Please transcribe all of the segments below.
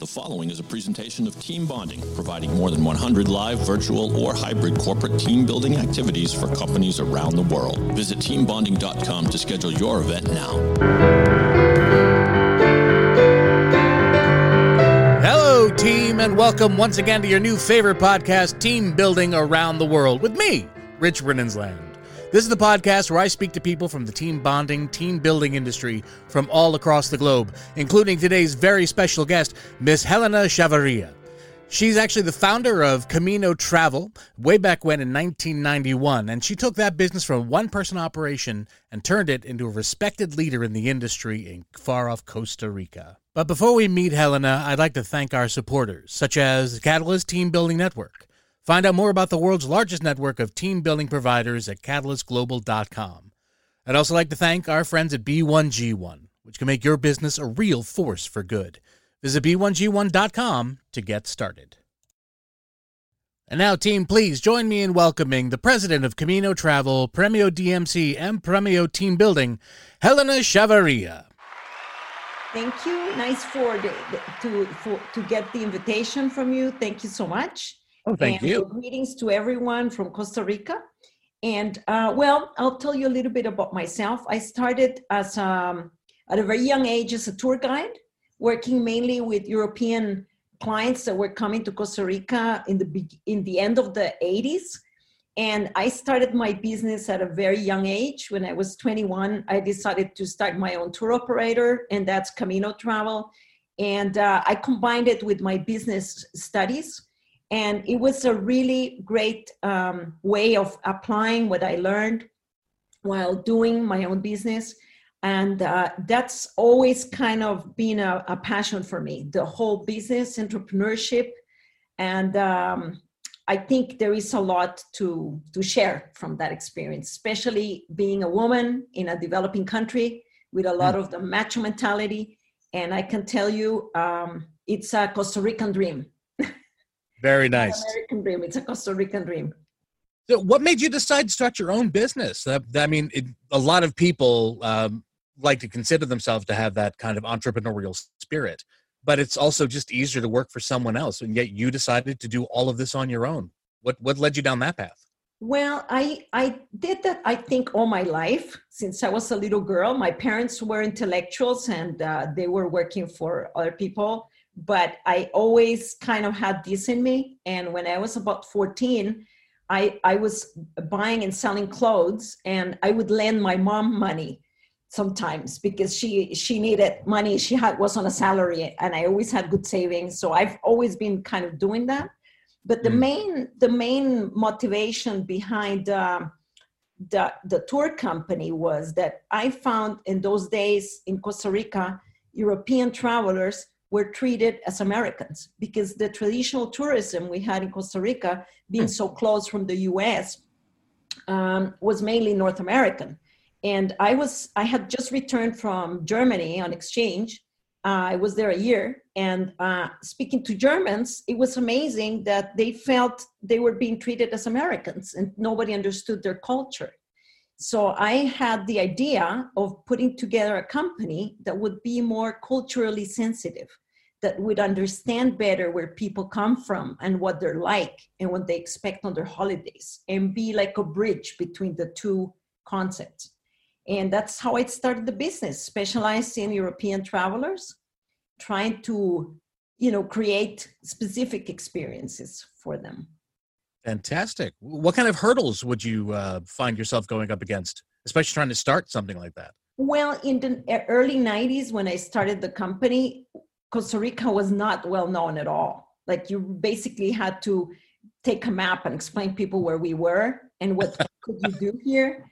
The following is a presentation of Team Bonding, providing more than 100 live, virtual, or hybrid corporate team building activities for companies around the world. Visit teambonding.com to schedule your event now. Hello, team, and welcome once again to your new favorite podcast, Team Building Around the World, with me, Rich Brinnensland. This is the podcast where I speak to people from the team bonding, team building industry from all across the globe, including today's very special guest, Miss Helena Chavarria. She's actually the founder of Camino Travel way back when in 1991, and she took that business from a one person operation and turned it into a respected leader in the industry in far off Costa Rica. But before we meet Helena, I'd like to thank our supporters, such as Catalyst Team Building Network. Find out more about the world's largest network of team building providers at catalystglobal.com. I'd also like to thank our friends at B1G1, which can make your business a real force for good. Visit b1g1.com to get started. And now, team, please join me in welcoming the president of Camino Travel, Premio DMC, and Premio Team Building, Helena Chavarria. Thank you. Nice for the, to for, to get the invitation from you. Thank you so much. Oh, thank and you. Greetings to everyone from Costa Rica. And uh, well, I'll tell you a little bit about myself. I started as um, at a very young age as a tour guide, working mainly with European clients that were coming to Costa Rica in the in the end of the 80s. And I started my business at a very young age. When I was 21, I decided to start my own tour operator, and that's Camino Travel. And uh, I combined it with my business studies and it was a really great um, way of applying what I learned while doing my own business. And uh, that's always kind of been a, a, passion for me the whole business, entrepreneurship. And um, I think there is a lot to, to share from that experience, especially being a woman in a developing country with a lot mm. of the macho mentality. And I can tell you, um, it's a Costa Rican dream very nice. American dream. It's a Costa Rican dream. So, what made you decide to start your own business? Uh, I mean, it, a lot of people um, like to consider themselves to have that kind of entrepreneurial spirit, but it's also just easier to work for someone else. And yet, you decided to do all of this on your own. What what led you down that path? Well, I I did that. I think all my life since I was a little girl. My parents were intellectuals, and uh, they were working for other people but I always kind of had this in me. And when I was about 14, I, I was buying and selling clothes and I would lend my mom money sometimes because she she needed money she had was on a salary and i always had good savings so i've always been kind of doing that but the mm. main the main motivation behind uh, the the tour company was that i found in those days in costa rica european travelers were treated as Americans because the traditional tourism we had in Costa Rica, being hmm. so close from the US, um, was mainly North American. And I was I had just returned from Germany on exchange. Uh, I was there a year, and uh, speaking to Germans, it was amazing that they felt they were being treated as Americans, and nobody understood their culture. So I had the idea of putting together a company that would be more culturally sensitive, that would understand better where people come from and what they're like and what they expect on their holidays, and be like a bridge between the two concepts. And that's how I started the business, specialized in European travelers, trying to, you know, create specific experiences for them. Fantastic. What kind of hurdles would you uh, find yourself going up against, especially trying to start something like that? Well, in the early 90s, when I started the company, Costa Rica was not well known at all. Like you basically had to take a map and explain people where we were and what could you do here.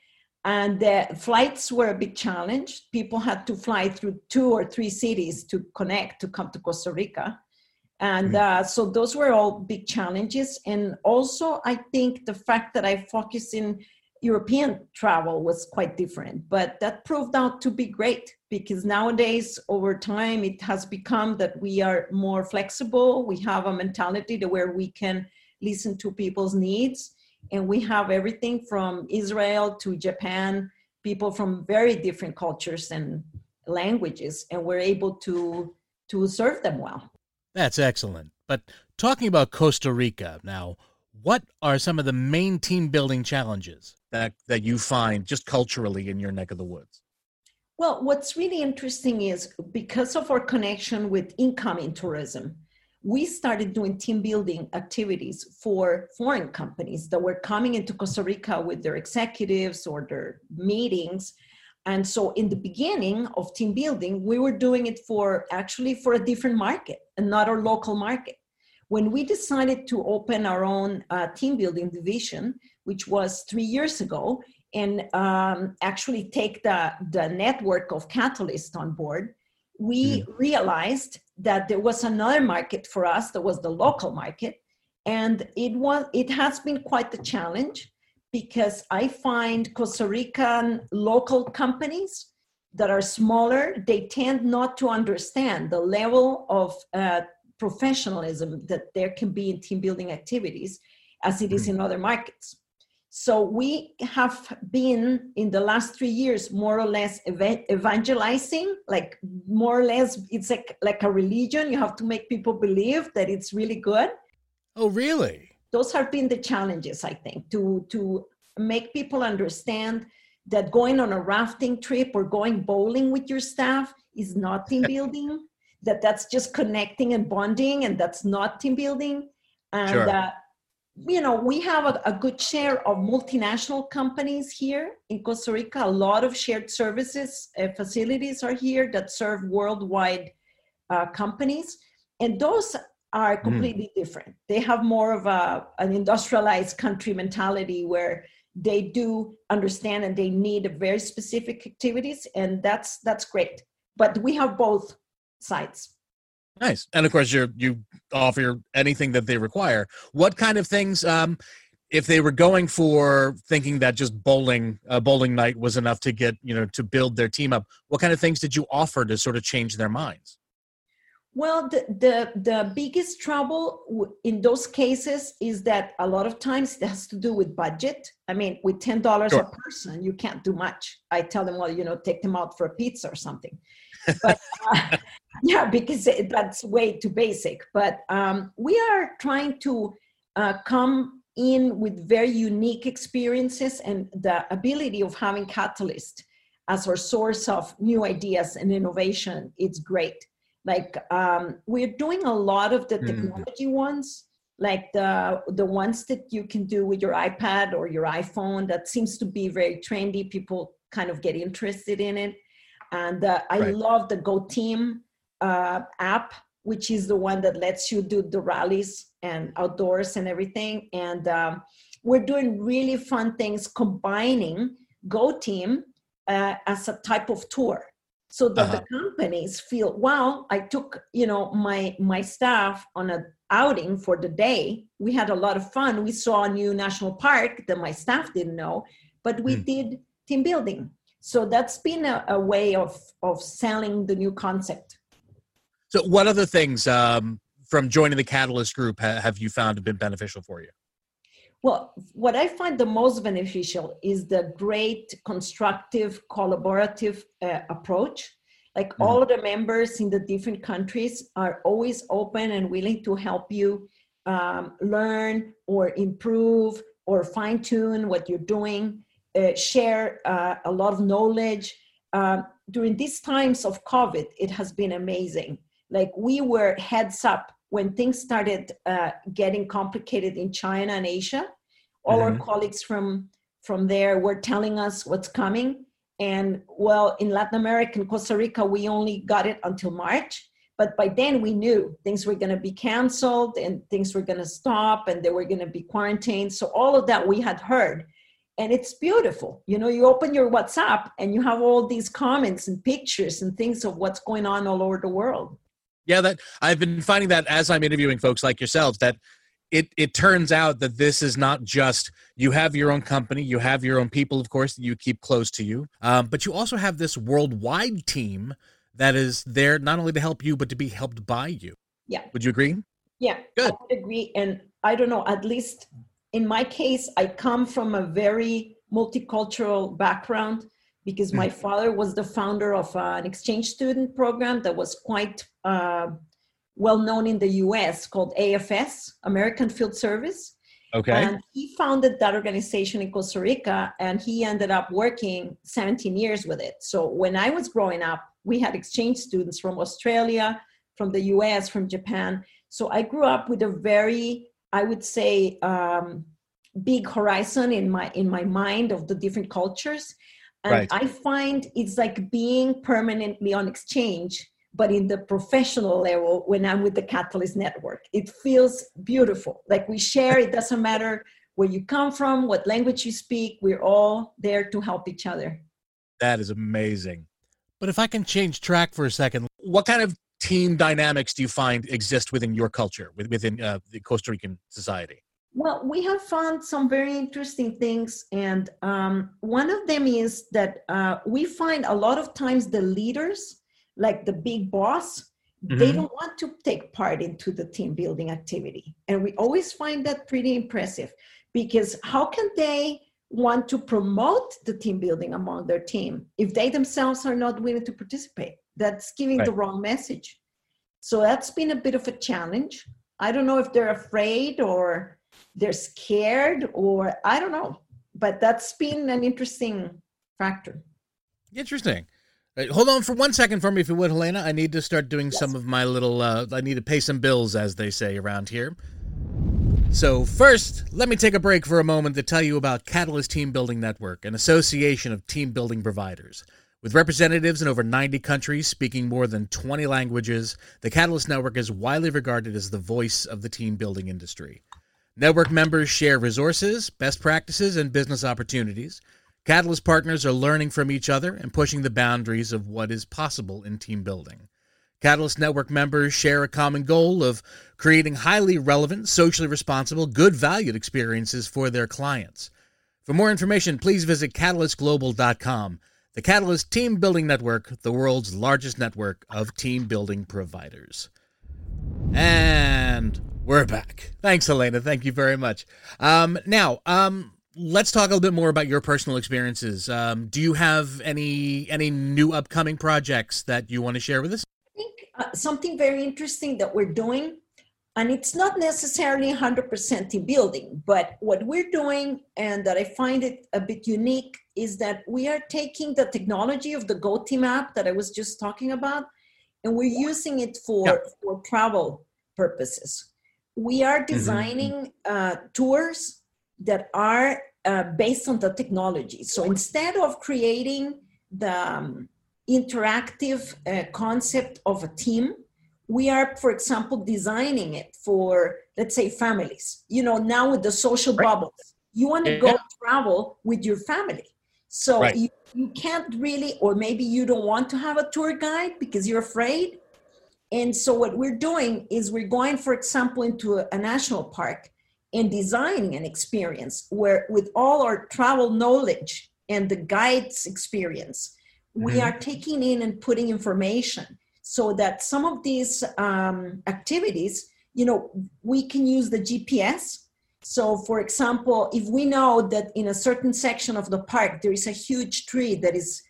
And the flights were a big challenge. People had to fly through two or three cities to connect to come to Costa Rica and mm-hmm. uh, so those were all big challenges and also i think the fact that i focused in european travel was quite different but that proved out to be great because nowadays over time it has become that we are more flexible. We have a mentality to where we can listen to people's needs and we have everything from israel to japan people from very different cultures and languages and we're able to to serve them well. That's excellent. But talking about Costa Rica now, what are some of the main team building challenges that, that you find just culturally in your neck of the woods? Well, what's really interesting is because of our connection with incoming tourism, we started doing team building activities for foreign companies that were coming into Costa Rica with their executives or their meetings. And so in the beginning of team building, we were doing it for actually for a different market and not our local market. When we decided to open our own uh, team building division, which was three years ago, and um, actually take the, the network of Catalyst on board, we mm. realized that there was another market for us that was the local market and it was it has been quite the challenge because i find costa rican local companies that are smaller they tend not to understand the level of uh, professionalism that there can be in team building activities as it is mm. in other markets so we have been in the last three years more or less ev- evangelizing, like more or less it's like like a religion. You have to make people believe that it's really good. Oh, really? Those have been the challenges, I think, to to make people understand that going on a rafting trip or going bowling with your staff is not team building. that that's just connecting and bonding, and that's not team building. And sure. uh, you know, we have a, a, good share of multinational companies here in Costa Rica. A lot of shared services uh, facilities are here that serve worldwide uh, companies, and those are hmm. completely mm. different. They have more of a, an industrialized country mentality where they do understand and they need very specific activities, and that's that's great. But we have both sides. Nice. And of course, you're you offer anything that they require. What kind of things? Um, if they were going for thinking that just bowling uh, bowling night was enough to get you know to build their team up, what kind of things did you offer to sort of change their minds? Well, the the, the biggest trouble in those cases is that a lot of times it has to do with budget. I mean, with ten dollars sure. a person, you can't do much. I tell them, well, you know, take them out for a pizza or something. But uh, yeah because that's way too basic but um, we are trying to uh, come in with very unique experiences and the ability of having catalyst as our source of new ideas and innovation it's great like um, we're doing a lot of the hmm. technology mm. ones like the the ones that you can do with your ipad or your iphone that seems to be very trendy people kind of get interested in it and uh, i right. love the go team uh, app, which is the one that lets you do the rallies and outdoors and everything. And um, we're doing really fun things combining Go Team uh, as a type of tour so that uh-huh. the companies feel wow i took you know my my staff on a outing for the day we had a lot of fun we saw a new national park that my staff didn't know but we mm. did team building so that's been a, a, way of of selling the new concept so, what other things um, from joining the Catalyst Group ha- have you found have been beneficial for you? Well, what I find the most beneficial is the great constructive collaborative uh, approach. Like mm-hmm. all of the members in the different countries are always open and willing to help you um, learn or improve or fine tune what you're doing, uh, share uh, a lot of knowledge. Uh, during these times of COVID, it has been amazing like we were heads up when things started uh, getting complicated in China and Asia. All mm-hmm. our colleagues from from there were telling us what's coming. And well, in Latin America and Costa Rica, we only got it until March. But by then we knew things were going to be canceled and things were going to stop and they were going to be quarantined. So all of that we had heard. And it's beautiful. You know, you open your WhatsApp and you have all these comments and pictures and things of what's going on all over the world. Yeah, that I've been finding that as I'm interviewing folks like yourselves that it it turns out that this is not just you have your own company, you have your own people, of course, that you keep close to you, um, but you also have this worldwide team that is there not only to help you but to be helped by you. Yeah. Would you agree? Yeah, good. I agree, and I don't know. At least in my case, I come from a very multicultural background because my father was the founder of an exchange student program that was quite uh, well known in the US called AFS, American Field Service. Okay. And he founded that organization in Costa Rica and he ended up working 17 years with it. So when I was growing up, we had exchange students from Australia, from the US, from Japan. So I grew up with a very, I would say, um, big horizon in my in my mind of the different cultures and Right. i find it's like being permanently on exchange but in the professional level when i'm with the catalyst network it feels beautiful like we share it doesn't matter where you come from what language you speak we're all there to help each other That is amazing. But if I can change track for a second, what kind of team dynamics do you find exist within your culture, within uh, the Costa Rican society? Well, we have found some very interesting things, and um, one of them is that uh, we find a lot of times the leaders, like the big boss, they Mhm. don't want to take part into the team building activity, and we always find that pretty impressive because how can they want to promote the team building among their team if they themselves are not willing to participate? That's giving the wrong message. So that's been a bit of a challenge. I don't know if they're afraid or they're scared or I don't know, but that's been an interesting factor. Interesting. Uh, hold on for one second for me, if you would, Helena. I need to start doing some of my little. Uh, I need to pay some bills, as they say around here. So first, let me take a break for a moment to tell you about Catalyst Team Building Network, an association of team building providers. With representatives in over 90 countries speaking more than 20 languages, the Catalyst Network is widely regarded as the voice of the team building industry. Network members share resources, best practices, and business opportunities. Catalyst partners are learning from each other and pushing the boundaries of what is possible in team building. Catalyst Network members share a common goal of creating highly relevant, socially responsible, good valued experiences for their clients. For more information, please visit catalystglobal.com. The Catalyst Team Building Network, the world's largest network of team building providers. And we're back. Thanks, Elena. Thank you very much. Um, now, um, let's talk a little bit more about your personal experiences. Um, do you have any any new upcoming projects that you want to share with us? I think uh, something very interesting that we're doing, and it's not necessarily 100% in building, but what we're doing, and that I find it a bit unique, is that we are taking the technology of the GoTeam app that I was just talking about, and we're using it for, Yeah. for travel purposes. We are designing uh, tours that are uh, based on the technology. So instead of creating the um, interactive uh, concept of a team, we are, for example, designing it for, let's say, families. You know, now with the social Right. bubbles, you want to Yeah. go travel with your family. So Right. you, you can't really, or maybe you don't want to have a tour guide because you're afraid. And so what we're doing is we're going, for example, into a, a national park and designing an experience where with all our travel knowledge and the guide's experience, we Mhm. are taking in and putting information so that some of these um, activities, you know, we can use the GPS. So, for example, if we know that in a certain section of the park there is a huge tree that is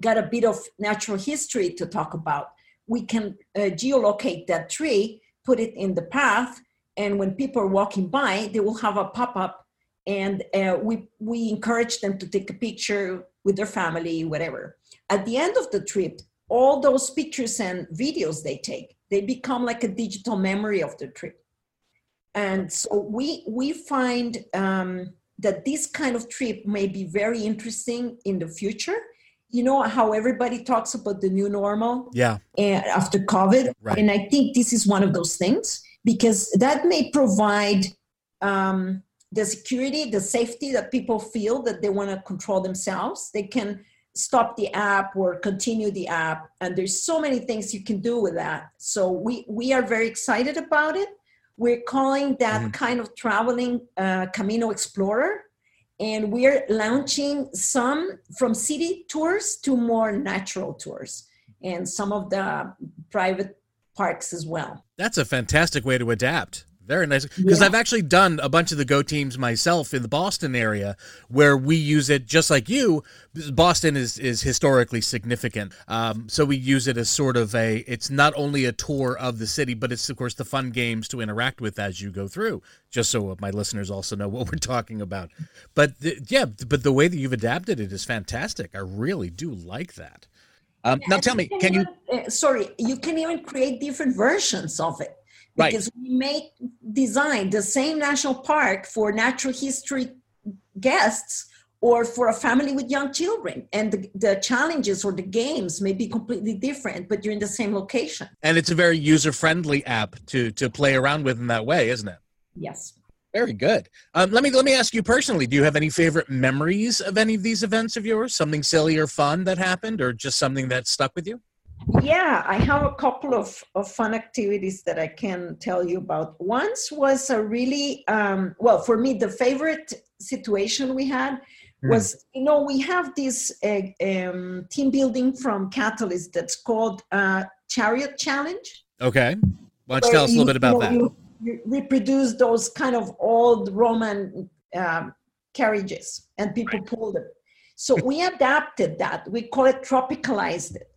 got a bit of natural history to talk about, we can uh, geolocate that tree, put it in the path, and when people are walking by, they will have a pop up, and uh, we we encourage them to take a picture with their family, whatever. At the end of the trip, all those pictures and videos they take, they become like a digital memory of the trip. And so we we find um, that this kind of trip may be very interesting in the future. You know how everybody talks about the new normal Yeah. and after COVID. Right. And I think this is one of those things because that may provide um, the security, the safety that people feel that they want to control themselves. They can stop the app or continue the app, and there's so many things you can do with that. So we we are very excited about it. We're calling that Mhm. kind of traveling uh, Camino Explorer. And we're launching some from city tours to more natural tours and some of the private parks as well. That's a fantastic way to adapt. Very nice. Because yeah. I've actually done a bunch of the Go teams myself in the Boston area where we use it just like you. Boston is, is historically significant. Um, so we use it as sort of a, it's not only a tour of the city, but it's, of course, the fun games to interact with as you go through, just so my listeners also know what we're talking about. But the, yeah, but the way that you've adapted it is fantastic. I really do like that. Um, now tell me, can you? Uh, sorry, you can even create different versions of it because right. we make design the same national park for natural history guests or for a family with young children. And the, the, challenges or the games may be completely different but you're in the same location. And it's a very user friendly app to to play around with in that way isn't it? Yes. Very good. Um, let me let me ask you personally do you have any favorite memories of any of these events of yours? Something silly or fun that happened or just something that stuck with you yeah, I have a couple of, of fun activities that I can tell you about. Once was a really, um, well, for me, the favorite situation we had mm. was, you know, we have this uh, um, team building from Catalyst that's called uh, Chariot Challenge. Okay. Why don't you tell us a little bit about you know, that? You, reproduce those kind of old Roman um, carriages and people pull them. So we adapted that. We call it tropicalized it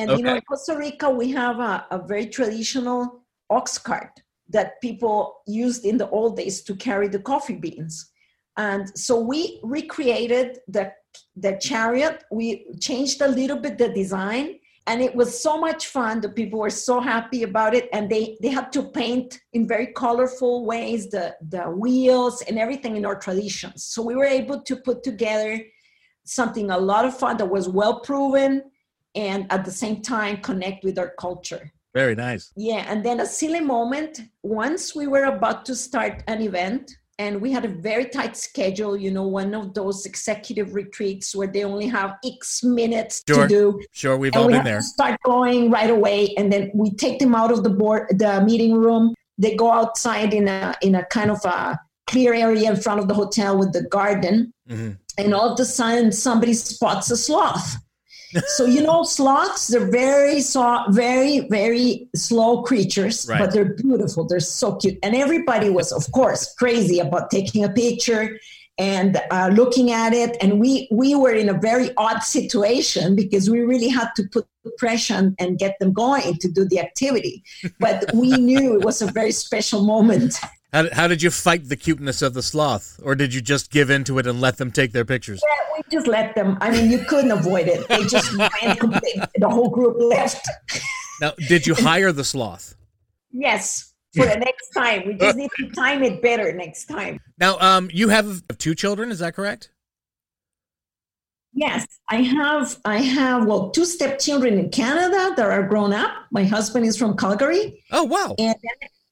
and okay. you know, in Costa Rica, we have a, a very traditional ox cart that people used in the old days to carry the coffee beans. And so we recreated the the chariot. We changed a little bit the design, and it was so much fun. The people were so happy about it, and they they had to paint in very colorful ways the the wheels and everything in our traditions. So we were able to put together something a lot of fun that was well proven and at the same time connect with our culture. Very nice. Yeah, and then a silly moment. Once we were about to start an event, and we had a very tight schedule. You know, one of those executive retreats where they only have X minutes sure. to do. Sure, we've and all we been there. start going right away, and then we take them out of the board, the meeting room. They go outside in a in a kind of a clear area in front of the hotel with the garden, mm-hmm. and all of a sudden somebody spots a sloth so you know sloths they're very so very very slow creatures right. but they're beautiful. They're so cute. And everybody was of course crazy about taking a picture and uh, looking at it. And we we were in a very odd situation because we really had to put pressure and, and get them going to do the activity. But we knew it was a very special moment how, how did you fight the cuteness of the sloth? Or did you just give into it and let them take their pictures? Yeah, we just let them. I mean, you couldn't avoid it. They just ran completely. The whole group left. Now, did you hire the sloth? Yes, for the next time. We just need to time it better next time. Now, um, you have two children, is that correct? Yes, I have. I have well, two stepchildren in Canada that are grown up. My husband is from Calgary. Oh wow! And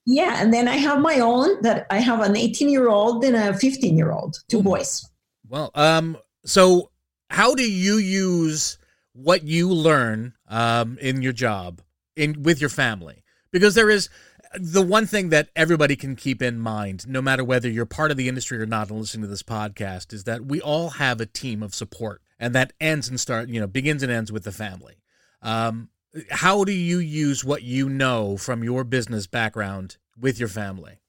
yeah, and then I have my own that I have an 18 year old and a 15 year old, two boys. Well, um, so how do you use what you learn um, in your job in with your family? Because there is the one thing that everybody can keep in mind, no matter whether you're part of the industry or not, and listening to this podcast, is that we all have a team of support, and that ends and start, you know, begins and ends with the family. Um, how do you use what you know from your business background with your family?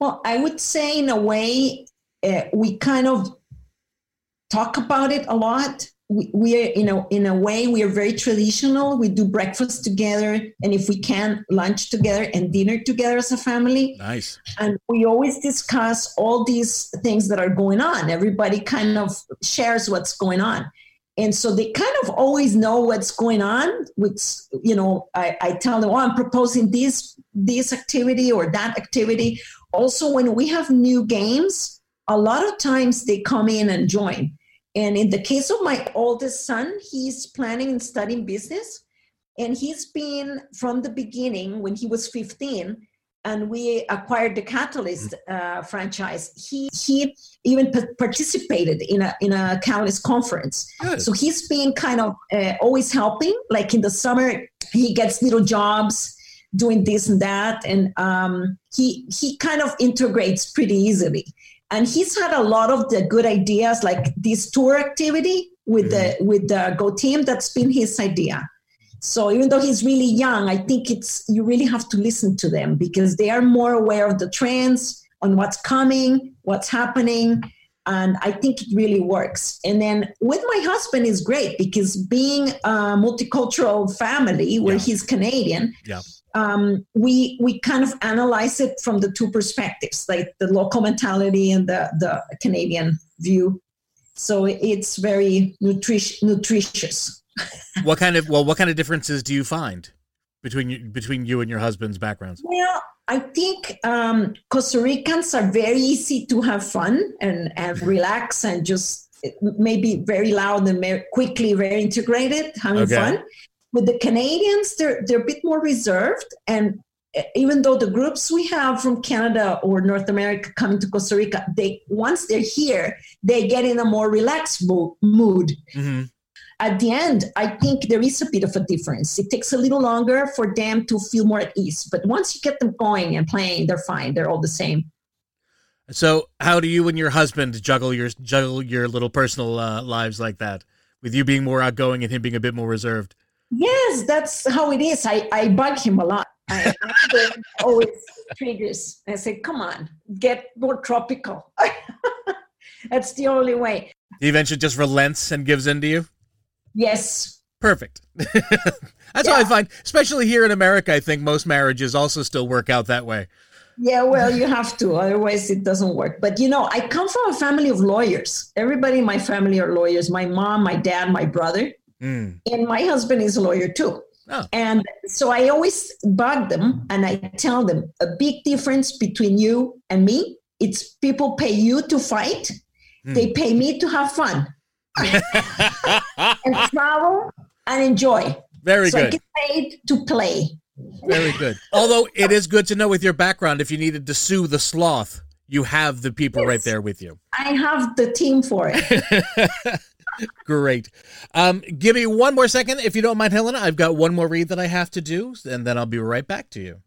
Well, I would say, in a way, uh, we kind of talk about it a lot. We, we are, you know, in a way, we are very traditional. We do breakfast together, and if we can, lunch together and dinner together as a family. Nice. And we always discuss all these things that are going on. Everybody kind of shares what's going on and so they kind of always know what's going on which you know I, I, tell them oh i'm proposing this this activity or that activity. Also when we have new games a lot of times they come in and join. And in the case of my oldest son he's planning and studying business. And he's been from the beginning when he was 15 and we acquired the Catalyst uh, franchise. He he even p- participated in a in a Catalyst conference. Good. So he's been kind of uh, always helping. Like in the summer, he gets little jobs doing this and that, and um, he he kind of integrates pretty easily. And he's had a lot of the good ideas, like this tour activity with mm-hmm. the with the Go team. That's been his idea So even though he's really young, I think it's you really have to listen to them because they are more aware of the trends, on what's coming, what's happening, and I think it really works. And then with my husband is great because being a multicultural family where Yeah. he's Canadian, Yeah. um, we we kind of analyze it from the two perspectives, like the local mentality and the the Canadian view. So it's very nutrish, nutritious. What kind of well, what kind of differences do you find between you, between you and your husband's backgrounds? Well, I think um, Costa Ricans are very easy to have fun and, and relax and just maybe very loud and very quickly very integrated, having Okay. fun. With the Canadians, they're they're a bit more reserved, and even though the groups we have from Canada or North America coming to Costa Rica, they once they're here, they get in a more relaxed mo- mood. hmm At the end, I think there is a bit of a difference. It takes a little longer for them to feel more at ease, but once you get them going and playing, they're fine. They're all the same. So, how do you and your husband juggle your juggle your little personal uh, lives like that? With you being more outgoing and him being a bit more reserved. Yes, that's how it is. I, I bug him a lot. I, always triggers. I say, come on, get more tropical. that's the only way. He eventually just relents and gives in to you. Yes. Perfect. That's how I find, especially here in America. I think most marriages also still work out that way. Yeah, well, you have to, otherwise it doesn't work. But you know, I come from a family of lawyers. Everybody in my family are lawyers. My mom, my dad, my brother, Mm. and my husband is a lawyer too. Oh. And so I always bug them and I tell them a big difference between you and me. It's people pay you to fight, Hmm. they pay me to have fun and travel and enjoy. Very so I good. get paid to play. Very good. Although it is good to know with your background, if you needed to sue the sloth, you have the people right there with you. I have the team for it. Great. Um, give me one more second, if you don't mind, Helena. I've got one more read that I have to do, and then I'll be right back to you.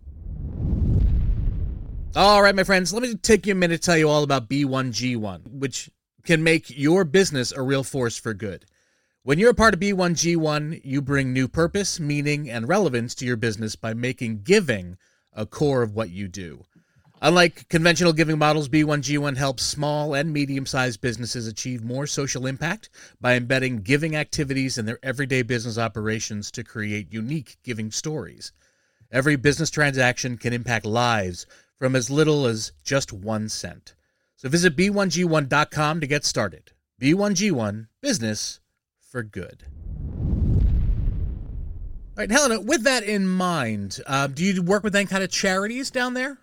All right, my friends, let me take you a minute to tell you all about B1G1, which can make your business a real force for good. When you're a part of B1G1, you bring new purpose, meaning, and relevance to your business by making giving a core of what you do. Unlike conventional giving models, B1G1 helps small and medium sized businesses achieve more social impact by embedding giving activities in their everyday business operations to create unique giving stories. Every business transaction can impact lives from as little as just one cent. So visit b1g1.com to get started. B1G1 Business for Good. All right, Helena, with that in mind, uh, do you work with any kind of charities down there?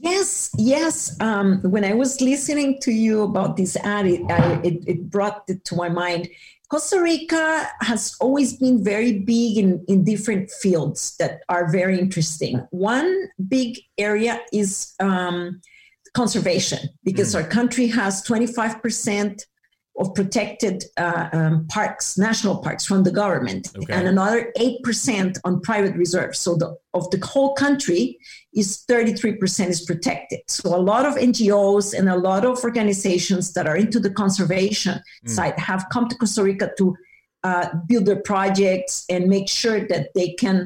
Yes, yes. Um, when I was listening to you about this ad, it, I, it, it brought it to my mind. Costa Rica has always been very big in, in different fields that are very interesting. One big area is um, conservation, because our country has 25% of protected uh, um, parks, national parks from the government, Okay. and another 8% on private reserves. So the, of the whole country, is 33% is protected. So a lot of NGOs and a lot of organizations that are into the conservation Mm. side have come to Costa Rica to uh, build their projects and make sure that they can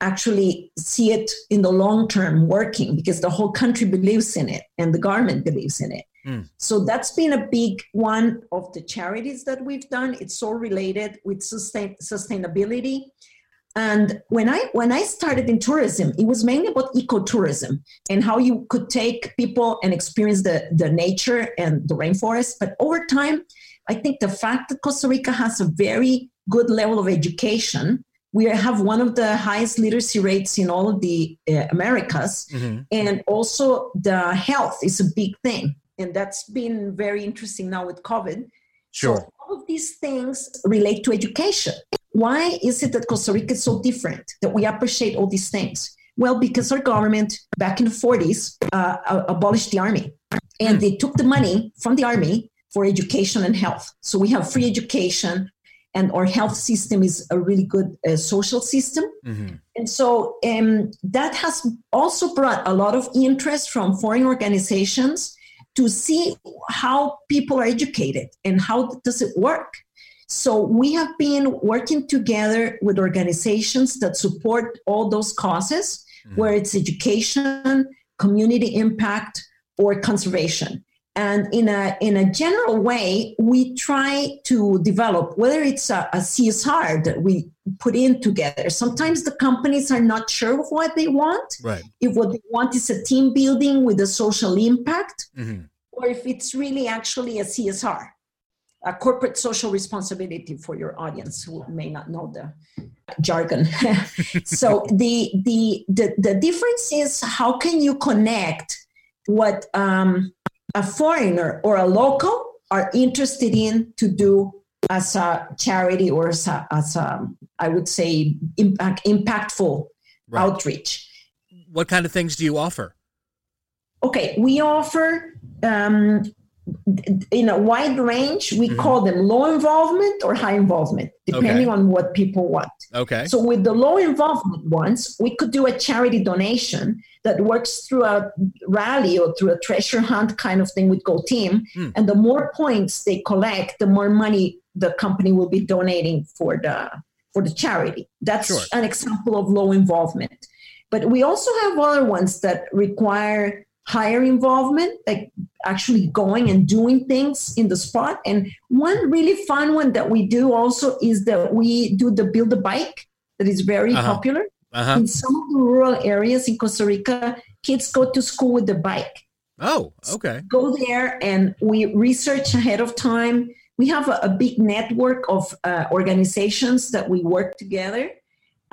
actually see it in the long term working because the whole country believes in it and the government believes in it. Mm. So that's been a big one of the charities that we've done. It's all related with sustain, sustainability. And when I when I started in tourism, it was mainly about ecotourism and how you could take people and experience the, the nature and the rainforest. But over time, I think the fact that Costa Rica has a very good level of education, we have one of the highest literacy rates in all of the uh, Americas, Mm-hmm. and also the health is a big thing. And that's been very interesting now with COVID. Sure. So all of these things relate to education. Why is it that Costa Rica is so different, that we appreciate all these things? Well, because our government back in the 40s uh, abolished the army and they took the money from the army for education and health. So we have free education and our health system is a really good uh, social system. Mm-hmm. And so um, that has also brought a lot of interest from foreign organizations to see how people are educated and how does it work. So we have been working together with organizations that support all those causes, mm-hmm. where it's education, community impact, or conservation. And in a in a general way, we try to develop whether it's a, a CSR that we put in together. Sometimes the companies are not sure of what they want. Right. If what they want is a team building with a social impact, mm-hmm. or if it's really actually a CSR, a corporate social responsibility for your audience who may not know the jargon. so the, the the the difference is how can you connect what um, a foreigner or a local are interested in to do as a charity or as a, as a I would say impact impactful right. outreach. What kind of things do you offer? Okay, we offer um, in a wide range. We mm-hmm. call them low involvement or high involvement, depending okay. on what people want. Okay. So with the low involvement ones, we could do a charity donation that works through a rally or through a treasure hunt kind of thing with Go Team. Mm. And the more points they collect, the more money the company will be donating for the for the charity. That's sure. an example of low involvement. But we also have other ones that require higher involvement, like actually going and doing things in the spot. And one really fun one that we do also is that we do the build a bike that is very uh-huh. popular. Uh-huh. In some of the rural areas in Costa Rica, kids go to school with the bike. Oh, okay. So go there and we research ahead of time. We have a, a big network of uh, organizations that we work together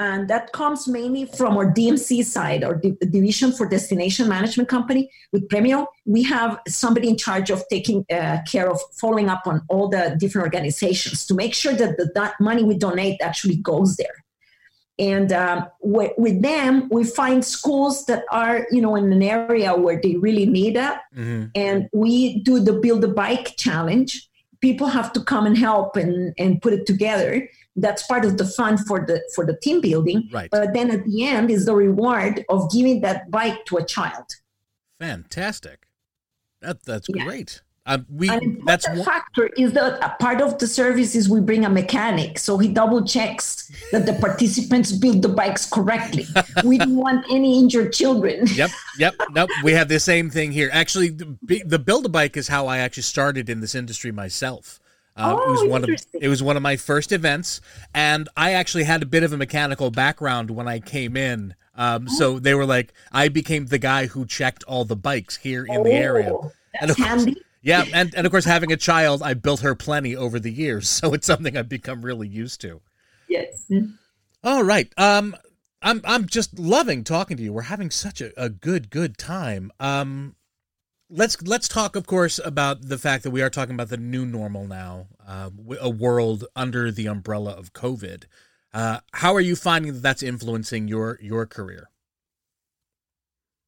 and that comes mainly from our DMC side, our D- Division for Destination Management Company with Premio. We have somebody in charge of taking uh, care of following up on all the different organizations to make sure that the that money we donate actually goes there. And um, with, with, them, we find schools that are, you know, in an area where they really need it. Mm-hmm. And we do the Build a Bike Challenge. People have to come and help and, and put it together that's part of the fun for the for the team building right but then at the end is the reward of giving that bike to a child fantastic that that's yeah. great um, we and that's one factor is that part of the service is we bring a mechanic, so he double checks that the participants build the bikes correctly. we don't want any injured children. Yep, yep, nope. We have the same thing here. Actually, the, the build a bike is how I actually started in this industry myself. Uh, oh, it was one of it was one of my first events, and I actually had a bit of a mechanical background when I came in. Um, oh. So they were like, I became the guy who checked all the bikes here in oh, the area. and of course, handy. Yeah, and, and of course, having a child, I built her plenty over the years, so it's something I've become really used to. Yes. All right. Um, I'm I'm just loving talking to you. We're having such a, a good good time. Um, let's let's talk, of course, about the fact that we are talking about the new normal now, uh, a world under the umbrella of COVID. Uh, how are you finding that that's influencing your your career?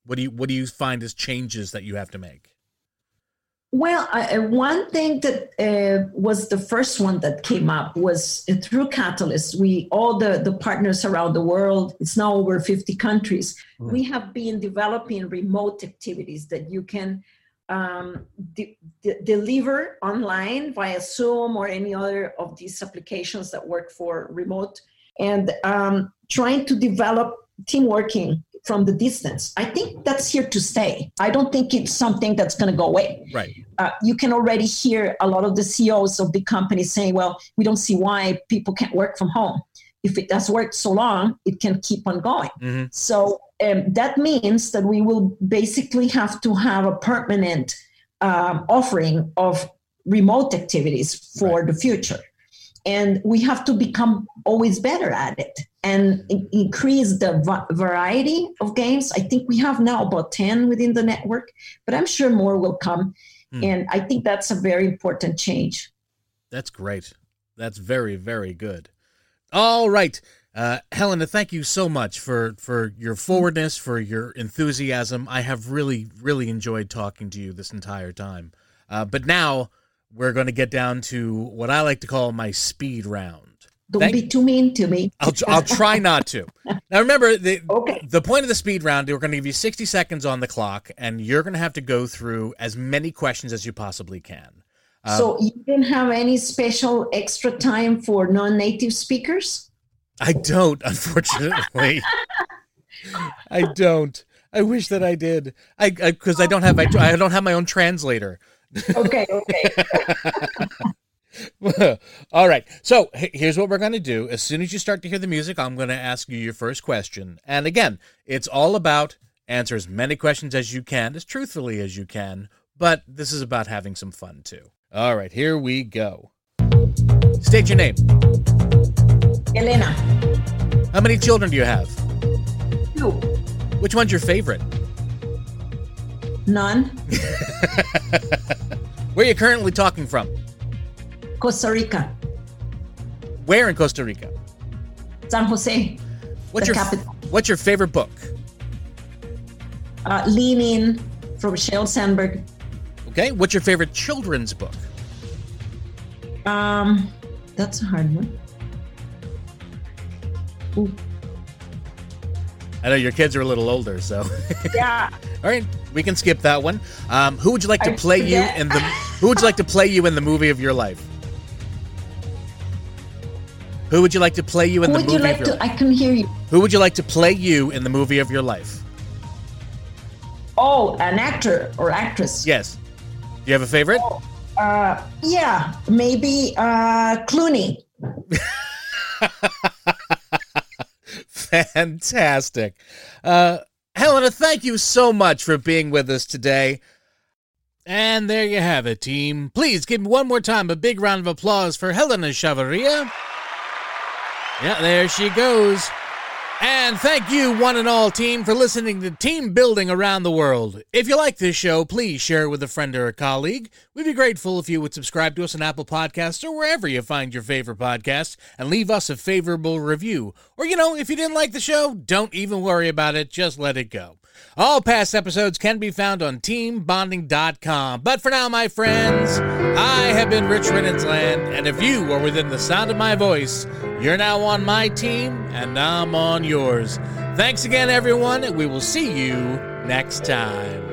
What do you what do you find as changes that you have to make? Well, I, one thing that uh, was the first one that came up was uh, through Catalyst. We all the the partners around the world. It's now over fifty countries. Mm. We have been developing remote activities that you can um, de- de- deliver online via Zoom or any other of these applications that work for remote, and um, trying to develop team working from the distance. I think that's here to stay. I don't think it's something that's going to go away. Right. Uh, you can already hear a lot of the CEOs of big companies saying, "Well, we don't see why people can't work from home. If it has worked so long, it can keep on going." Mm-hmm. So um, that means that we will basically have to have a permanent um, offering of remote activities for right. the future and we have to become always better at it and increase the va- variety of games i think we have now about 10 within the network but i'm sure more will come mm. and i think that's a very important change that's great that's very very good all right uh, Helena, thank you so much for, for your forwardness, for your enthusiasm. I have really, really enjoyed talking to you this entire time. Uh, but now we're going to get down to what I like to call my speed round. Don't Thank- be too mean to me. I'll, I'll try not to. Now, remember, the, okay. the point of the speed round, we're going to give you 60 seconds on the clock, and you're going to have to go through as many questions as you possibly can. Um, so you didn't have any special extra time for non-native speakers? I don't, unfortunately. I don't. I wish that I did. I because I, I, don't have my I don't have my own translator. Okay. Okay. All right. So here's what we're going to do. As soon as you start to hear the music, I'm going to ask you your first question. And again, it's all about answer as many questions as you can, as truthfully as you can. But this is about having some fun too. All right. Here we go. State your name. Elena. How many children do you have? Two. Which one's your favorite? None. Where are you currently talking from? Costa Rica. Where in Costa Rica? San Jose. What's your capital. What's your favorite book? Uh, Lean In from Sheryl Sandberg. Okay. What's your favorite children's book? Um, that's a hard one. Ooh. I know your kids are a little older, so yeah. All right, we can skip that one. Um, who would you like to I play forget. you in the? Who would you like to play you in the movie of your life? Who would you like to play you in who the movie? Would you like to? I can hear you. Who would you like to play you in the movie of your life? Oh, an actor or actress. Yes. Do you have a favorite? Oh, uh, yeah, maybe uh, Clooney. Fantastic. Uh, Helena, thank you so much for being with us today. And there you have it, team. Please give me one more time a big round of applause for Helena Chavarria. Yeah, there she goes. And thank you, one and all team, for listening to Team Building Around the World. If you like this show, please share it with a friend or a colleague. We'd be grateful if you would subscribe to us on Apple Podcasts or wherever you find your favorite podcasts and leave us a favorable review. Or, you know, if you didn't like the show, don't even worry about it, just let it go. All past episodes can be found on teambonding.com. But for now, my friends, I have been Rich Rininsland, and if you are within the sound of my voice, you're now on my team, and I'm on yours. Thanks again, everyone, and we will see you next time.